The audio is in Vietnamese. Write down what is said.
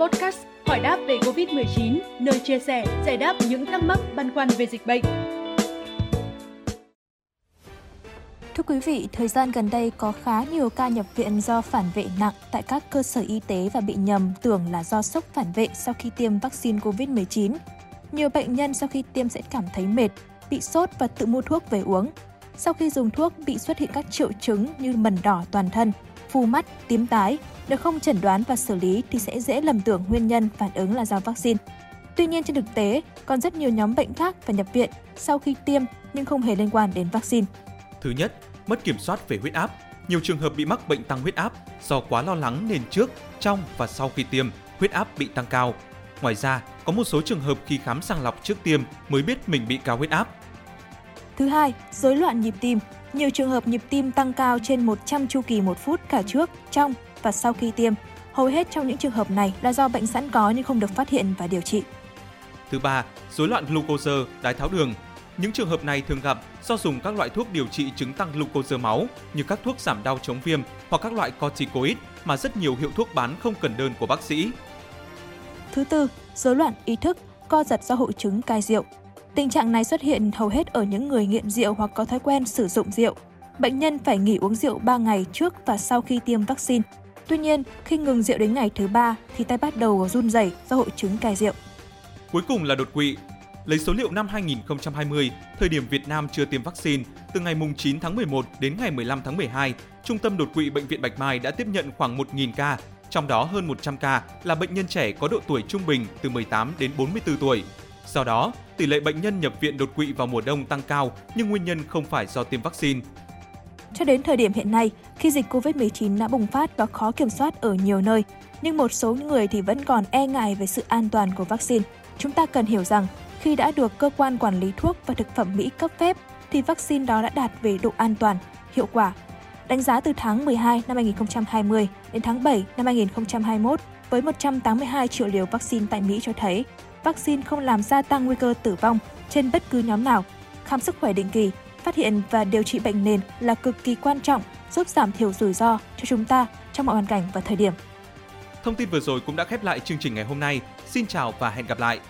podcast Hỏi đáp về Covid-19, nơi chia sẻ, giải đáp những thắc mắc băn khoăn về dịch bệnh. Thưa quý vị, thời gian gần đây có khá nhiều ca nhập viện do phản vệ nặng tại các cơ sở y tế và bị nhầm tưởng là do sốc phản vệ sau khi tiêm vaccine COVID-19. Nhiều bệnh nhân sau khi tiêm sẽ cảm thấy mệt, bị sốt và tự mua thuốc về uống. Sau khi dùng thuốc bị xuất hiện các triệu chứng như mẩn đỏ toàn thân, phù mắt, tím tái. Nếu không chẩn đoán và xử lý thì sẽ dễ lầm tưởng nguyên nhân phản ứng là do vaccine. Tuy nhiên trên thực tế, còn rất nhiều nhóm bệnh khác phải nhập viện sau khi tiêm nhưng không hề liên quan đến vaccine. Thứ nhất, mất kiểm soát về huyết áp. Nhiều trường hợp bị mắc bệnh tăng huyết áp do quá lo lắng nên trước, trong và sau khi tiêm, huyết áp bị tăng cao. Ngoài ra, có một số trường hợp khi khám sàng lọc trước tiêm mới biết mình bị cao huyết áp. Thứ hai, rối loạn nhịp tim. Nhiều trường hợp nhịp tim tăng cao trên 100 chu kỳ một phút cả trước, trong và sau khi tiêm. Hầu hết trong những trường hợp này là do bệnh sẵn có nhưng không được phát hiện và điều trị. Thứ ba, rối loạn glucose, đái tháo đường. Những trường hợp này thường gặp do dùng các loại thuốc điều trị chứng tăng glucose máu như các thuốc giảm đau chống viêm hoặc các loại corticoid mà rất nhiều hiệu thuốc bán không cần đơn của bác sĩ. Thứ tư, rối loạn ý thức, co giật do hội chứng cai rượu. Tình trạng này xuất hiện hầu hết ở những người nghiện rượu hoặc có thói quen sử dụng rượu. Bệnh nhân phải nghỉ uống rượu 3 ngày trước và sau khi tiêm vaccine. Tuy nhiên, khi ngừng rượu đến ngày thứ ba thì tay bắt đầu run rẩy do hội chứng cai rượu. Cuối cùng là đột quỵ. Lấy số liệu năm 2020, thời điểm Việt Nam chưa tiêm vaccine, từ ngày 9 tháng 11 đến ngày 15 tháng 12, Trung tâm đột quỵ Bệnh viện Bạch Mai đã tiếp nhận khoảng 1.000 ca, trong đó hơn 100 ca là bệnh nhân trẻ có độ tuổi trung bình từ 18 đến 44 tuổi. Do đó, tỷ lệ bệnh nhân nhập viện đột quỵ vào mùa đông tăng cao nhưng nguyên nhân không phải do tiêm vaccine. Cho đến thời điểm hiện nay, khi dịch COVID-19 đã bùng phát và khó kiểm soát ở nhiều nơi, nhưng một số người thì vẫn còn e ngại về sự an toàn của vaccine. Chúng ta cần hiểu rằng, khi đã được cơ quan quản lý thuốc và thực phẩm Mỹ cấp phép, thì vaccine đó đã đạt về độ an toàn, hiệu quả. Đánh giá từ tháng 12 năm 2020 đến tháng 7 năm 2021, với 182 triệu liều vaccine tại Mỹ cho thấy vaccine không làm gia tăng nguy cơ tử vong trên bất cứ nhóm nào. Khám sức khỏe định kỳ, phát hiện và điều trị bệnh nền là cực kỳ quan trọng, giúp giảm thiểu rủi ro cho chúng ta trong mọi hoàn cảnh và thời điểm. Thông tin vừa rồi cũng đã khép lại chương trình ngày hôm nay. Xin chào và hẹn gặp lại!